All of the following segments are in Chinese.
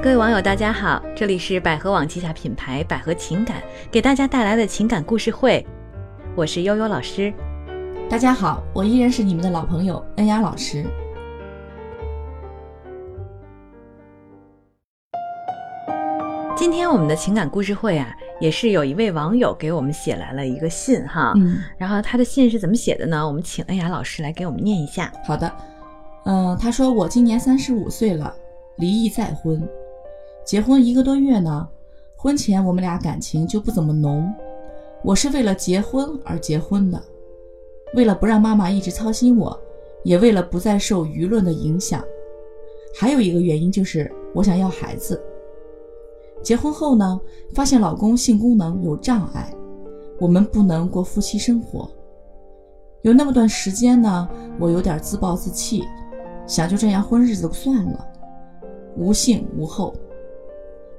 各位网友，大家好，这里是百合网旗下品牌百合情感给大家带来的情感故事会，我是悠悠老师。大家好，我依然是你们的老朋友恩雅老师。今天我们的情感故事会啊，也是有一位网友给我们写来了一个信哈，嗯，然后他的信是怎么写的呢？我们请恩雅老师来给我们念一下。好的，嗯、他说我今年三十五岁了，离异再婚，结婚一个多月呢。婚前我们俩感情就不怎么浓，我是为了结婚而结婚的，为了不让妈妈一直操心我，也为了不再受舆论的影响，还有一个原因就是我想要孩子。结婚后呢，发现老公性功能有障碍，我们不能过夫妻生活。有那么段时间呢，我有点自暴自弃，想就这样混日子算了，无性无后，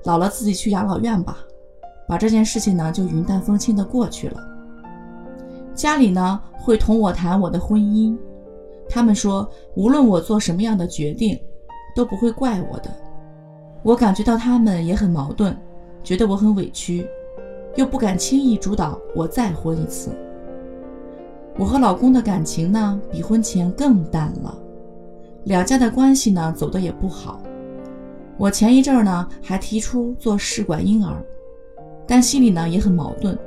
老了自己去养老院吧，把这件事情呢就云淡风轻的过去了。家里呢会同我谈我的婚姻，他们说无论我做什么样的决定，都不会怪我的。我感觉到他们也很矛盾，觉得我很委屈，又不敢轻易主导我再婚一次。我和老公的感情呢，比婚前更淡了，两家的关系呢走得也不好。我前一阵儿呢还提出做试管婴儿，但心里呢也很矛盾，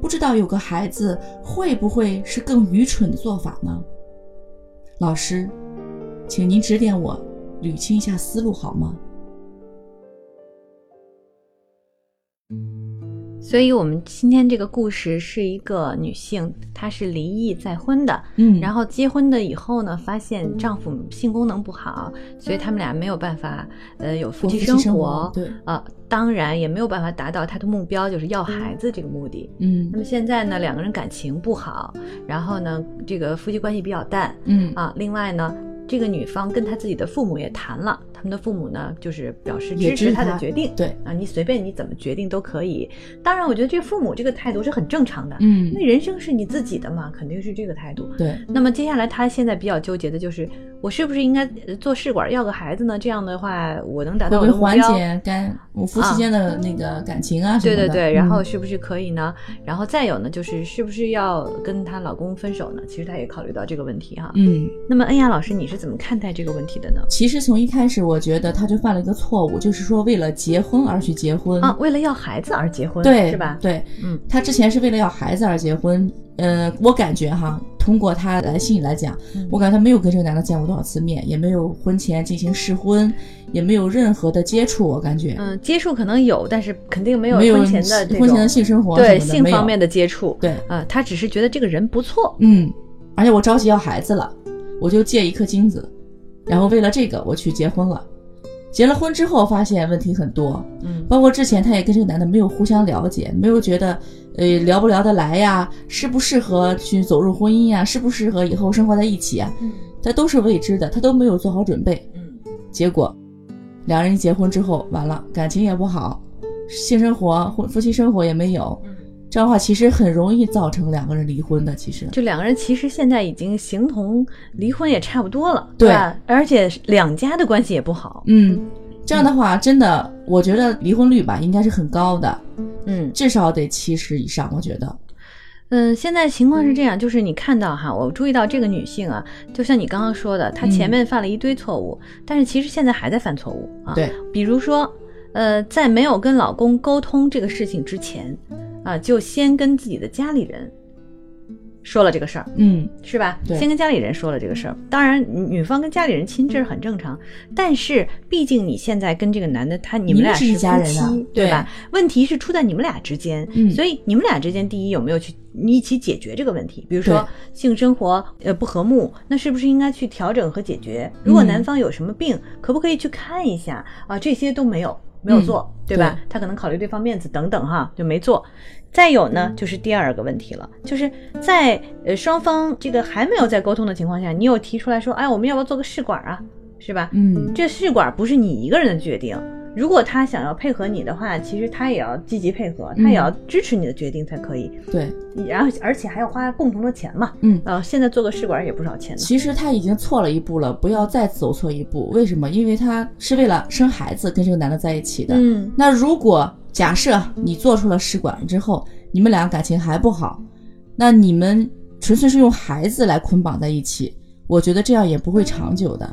不知道有个孩子会不会是更愚蠢的做法呢？老师，请您指点我，捋清一下思路好吗？所以，我们今天这个故事是一个女性，她是离异再婚的，嗯。然后结婚的以后呢，发现丈夫性功能不好，所以他们俩没有办法，呃，有夫妻生活活，对。呃，当然也没有办法达到她的目标，就是要孩子这个目的。嗯。那么现在呢，两个人感情不好，然后呢，这个夫妻关系比较淡。嗯。啊。另外呢，这个女方跟她自己的父母也谈了，他们的父母呢，就是表示支持她的决定。对啊，你随便你怎么决定都可以。当然，我觉得这父母这个态度是很正常的，嗯因为人生是你自己的嘛，肯定是这个态度。对，那么接下来，她现在比较纠结的就是，我是不是应该呃做试管要个孩子呢？这样的话，我能达到我的目标。解干我夫妻间的那个感情啊什么的？对对对，然后嗯是不是可以呢？然后再有呢，就是是不是要跟她老公分手呢？其实她也考虑到这个问题哈。嗯，那么恩雅老师，你是怎么看待这个问题的呢？其实从一开始，我觉得她就犯了一个错误，就是说为了结婚而去结婚啊，为了要孩子而结婚，对，是吧？对，嗯，她之前是为了要孩子而结婚。呃，我感觉哈，通过他来信里来讲，嗯我感觉他没有跟这个男的见过多少次面，也没有婚前进行试婚，也没有任何的接触，我感觉、嗯，接触可能有，但是肯定没有婚前的婚前的性生活对性方面的接触。对，啊，他只是觉得这个人不错。嗯，而且我着急要孩子了，我就借一颗精子，然后为了这个我去结婚了。结了婚之后发现问题很多，嗯。包括之前她也跟这个男的没有互相了解，没有觉得，呃，聊不聊得来呀，适不适合去走入婚姻呀，适不适合以后生活在一起啊，嗯。他都是未知的，他都没有做好准备。嗯。结果，两人一结婚之后，完了，感情也不好，性生活、婚夫妻生活也没有，嗯，这样的话其实很容易造成两个人离婚的。其实，就两个人其实现在已经形同离婚也差不多了，对吧？而且两家的关系也不好。嗯，这样的话，真的，我觉得离婚率吧应该是很高的，嗯至少得七十以上，我觉得。嗯，现在情况是这样，就是你看到哈，我注意到这个女性啊，就像你刚刚说的，她前面犯了一堆错误，但是其实现在还在犯错误啊。对，比如说，呃，在没有跟老公沟通这个事情之前，啊，就先跟自己的家里人说了这个事儿，嗯，是吧？对先跟家里人说了这个事儿。当然，女方跟家里人亲这是很正常，但是毕竟你现在跟这个男的，他你们俩是夫妻，人啊对吧？问题是出在你们俩之间，嗯所以你们俩之间，第一有没有去你一起解决这个问题？比如说性生活呃不和睦，那是不是应该去调整和解决？如果嗯男方有什么病，可不可以去看一下啊？这些都没有。没有做，嗯对吧？对他可能考虑对方面子等等哈，就没做。再有呢，就是第二个问题了，就是在呃双方这个还没有在沟通的情况下，你有提出来说，哎，我们要不要做个试管啊？是吧？嗯，这试管不是你一个人的决定，如果他想要配合你的话，其实他也要积极配合，他也要支持你的决定才可以。对，然后而且还要花共同的钱嘛。嗯，呃，现在做个试管也不少钱呢。其实他已经错了一步了，不要再走错一步。为什么？因为他是为了生孩子跟这个男的在一起的。嗯，那如果假设你做出了试管之后，你们俩感情还不好，那你们纯粹是用孩子来捆绑在一起，我觉得这样也不会长久的。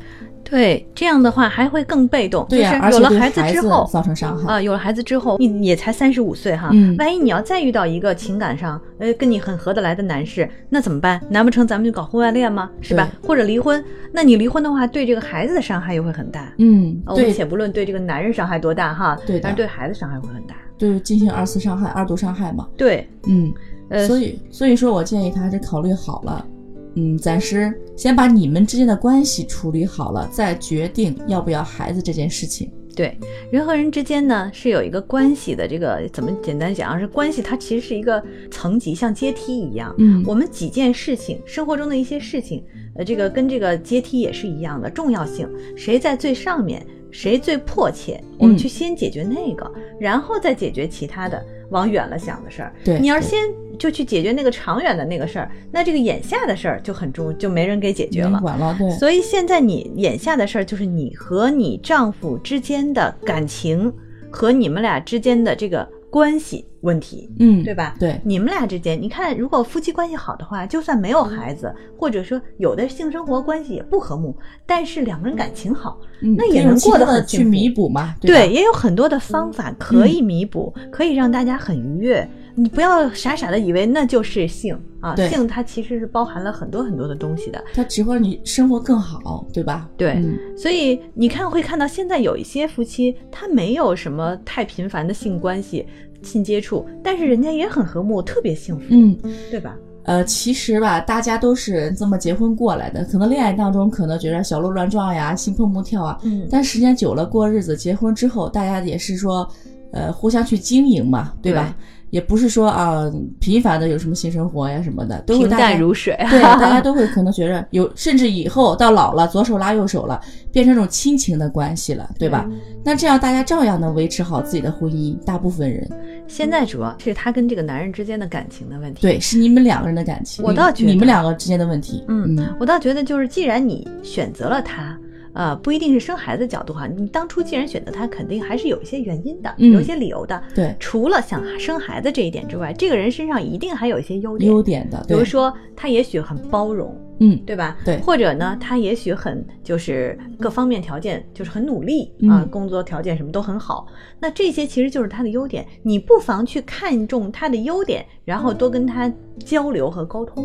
对，这样的话还会更被动。对呀、就是有了孩子之后造成伤害。啊，有了孩子之后，你也才三十五岁哈，嗯万一你要再遇到一个情感上呃跟你很合得来的男士，那怎么办？难不成咱们就搞婚外恋吗？是吧？或者离婚？那你离婚的话，对这个孩子的伤害又会很大。嗯，啊我们且不论对这个男人伤害多大哈，对但是对孩子伤害会很大。对，进行二次伤害、二度伤害嘛。对，嗯，呃，所以所以说我建议他还是考虑好了，嗯，暂时先把你们之间的关系处理好了，再决定要不要孩子这件事情。对，人和人之间呢是有一个关系的，这个怎么简单讲啊？是关系，它其实是一个层级，像阶梯一样。嗯我们几件事情，生活中的一些事情，呃，这个跟这个阶梯也是一样的重要性。谁在最上面，谁最迫切，我们嗯去先解决那个，然后再解决其他的，往远了想的事儿。对对你要是先就去解决那个长远的那个事儿，那这个眼下的事儿就很重，就没人给解决了。管了，对，所以现在你眼下的事儿就是你和你丈夫之间的感情和你们俩之间的这个关系问题，嗯，对吧？对，你们俩之间，你看，如果夫妻关系好的话，就算没有孩子，或者说有的性生活关系也不和睦，但是两个人感情好，嗯，那也能过得很去弥补嘛，吧？对，也有很多的方法可以弥补，可以让大家很愉悦。你不要傻傻的以为那就是性啊，性它其实是包含了很多很多的东西的。它只会让你生活更好，对吧？对嗯所以你看，会看到现在有一些夫妻，他没有什么太频繁的性关系、性接触，但是人家也很和睦，特别幸福，嗯，对吧？呃，其实吧，大家都是这么结婚过来的，可能恋爱当中可能觉得小鹿乱撞呀、心砰砰跳啊，嗯但时间久了过日子，结婚之后，大家也是说，呃，互相去经营嘛，对吧？也不是说啊、频繁的有什么性生活呀什么的，都会平大淡如水。对，大家都会可能觉得有，甚至以后到老了，左手拉右手了，变成这种亲情的关系了，对吧？那这样大家照样能维持好自己的婚姻，大部分人现在主要是他跟这个男人之间的感情的问题。对，是你们两个人的感情，我倒觉得你们两个之间的问题，嗯嗯我倒觉得就是，既然你选择了他。呃，不一定是生孩子角度哈，你当初既然选择他，肯定还是有一些原因的，嗯有一些理由的。对，除了想生孩子这一点之外，这个人身上一定还有一些优点，优点的，对比如，说他也许很包容，嗯，对吧？对或者呢，他也许很就是各方面条件就是很努力嗯啊，工作条件什么都很好。那这些其实就是他的优点，你不妨去看重他的优点，然后多跟他交流和沟通。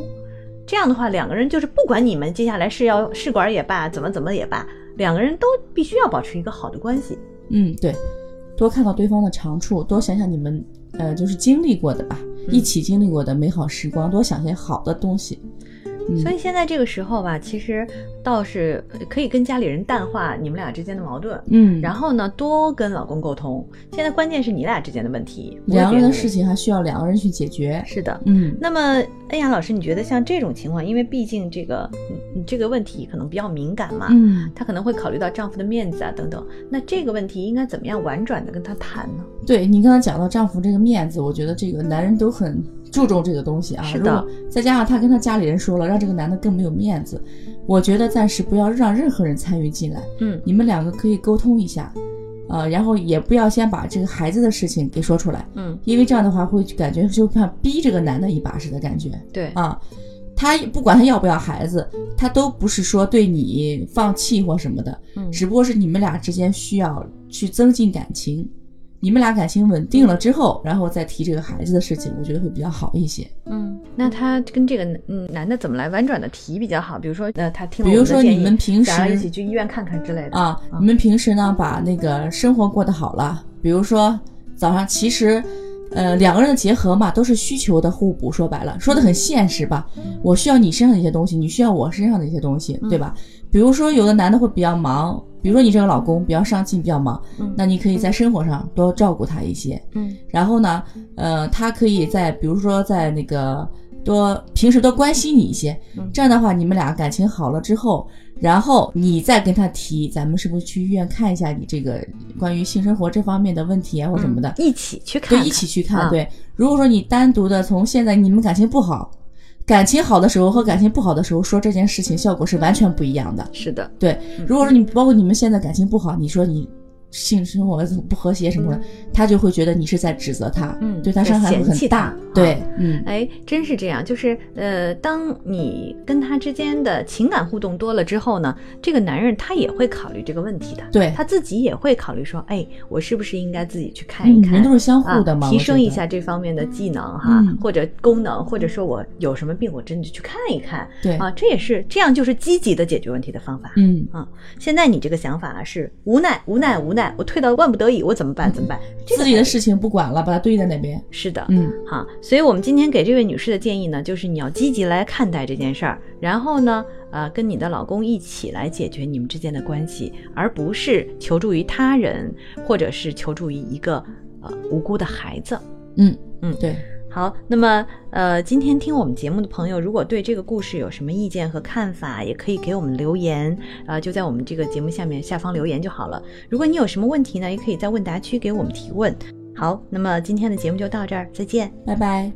这样的话，两个人就是不管你们接下来是要试管也罢，怎么怎么也罢，两个人都必须要保持一个好的关系。嗯，对，多看到对方的长处，多想想你们呃就是经历过的吧，嗯一起经历过的美好时光，多想些好的东西。嗯所以现在这个时候吧，其实倒是可以跟家里人淡化你们俩之间的矛盾。嗯，然后呢，多跟老公沟通。现在关键是你俩之间的问题，两个人的事情还需要两个人去解决。是的。嗯，那么，恩雅老师，你觉得像这种情况，因为毕竟这个你你这个问题可能比较敏感嘛，嗯，她可能会考虑到丈夫的面子啊等等。那这个问题应该怎么样婉转的跟他谈呢？对你刚才讲到丈夫这个面子，我觉得这个男人都很注重这个东西啊。是的再加上他跟他家里人说了，让这个男的更没有面子，我觉得暂时不要让任何人参与进来，嗯你们两个可以沟通一下，呃，然后也不要先把这个孩子的事情给说出来，嗯，因为这样的话会感觉就像逼这个男的一把似的感觉对，啊。他不管他要不要孩子，他都不是说对你放弃或什么的，嗯只不过是你们俩之间需要去增进感情，你们俩感情稳定了之后，然后再提这个孩子的事情，我觉得会比较好一些。嗯，那他跟这个嗯男的怎么来婉转的提比较好？比如说，呃，他听了比如说你们平时一起去医院看看之类的啊，你们平时呢把那个生活过得好了，比如说早上其实。呃，两个人的结合嘛，都是需求的互补。说白了，说的很现实吧。我需要你身上的一些东西，你需要我身上的一些东西，对吧？比如说，有的男的会比较忙，比如说你这个老公比较上进，比较忙，嗯那你可以在生活上多照顾他一些。嗯然后呢，呃，他可以在比如说在那个多平时多关心你一些，嗯这样的话你们俩感情好了之后，然后你再跟他提，咱们是不是去医院看一下你这个关于性生活这方面的问题啊或什么的，一起去看看，对，一起去看。啊对，如果说你单独的从现在你们感情不好，感情好的时候和感情不好的时候说这件事情，效果是完全不一样的。是的，对，如果说你包括你们现在感情不好，你说你性生活不和谐什么的，他就会觉得你是在指责他，嗯对他伤害会很大他。对啊，嗯，哎，真是这样，就是呃，当你跟他之间的情感互动多了之后呢，这个男人他也会考虑这个问题的，对。他自己也会考虑说，哎，我是不是应该自己去看一嗯，看，人都是相互的嘛，啊，提升一下这方面的技能哈，嗯。或者功能，或者说我有什么病，我真的去看一看，对。啊，这也是这样，就是积极的解决问题的方法。嗯，啊，现在你这个想法啊是无奈，无奈，无奈，我退到万不得已，我怎么办？怎么办？这个自己的事情不管了，把它堆在那边。是的，嗯，好，所以我们今天给这位女士的建议呢，就是你要积极来看待这件事儿，然后呢，呃，跟你的老公一起来解决你们之间的关系，而不是求助于他人，或者是求助于一个呃无辜的孩子。嗯嗯对，好，那么呃，今天听我们节目的朋友，如果对这个故事有什么意见和看法，也可以给我们留言，啊、就在我们这个节目下面下方留言就好了。如果你有什么问题呢，也可以在问答区给我们提问。好，那么今天的节目就到这儿，再见。拜拜。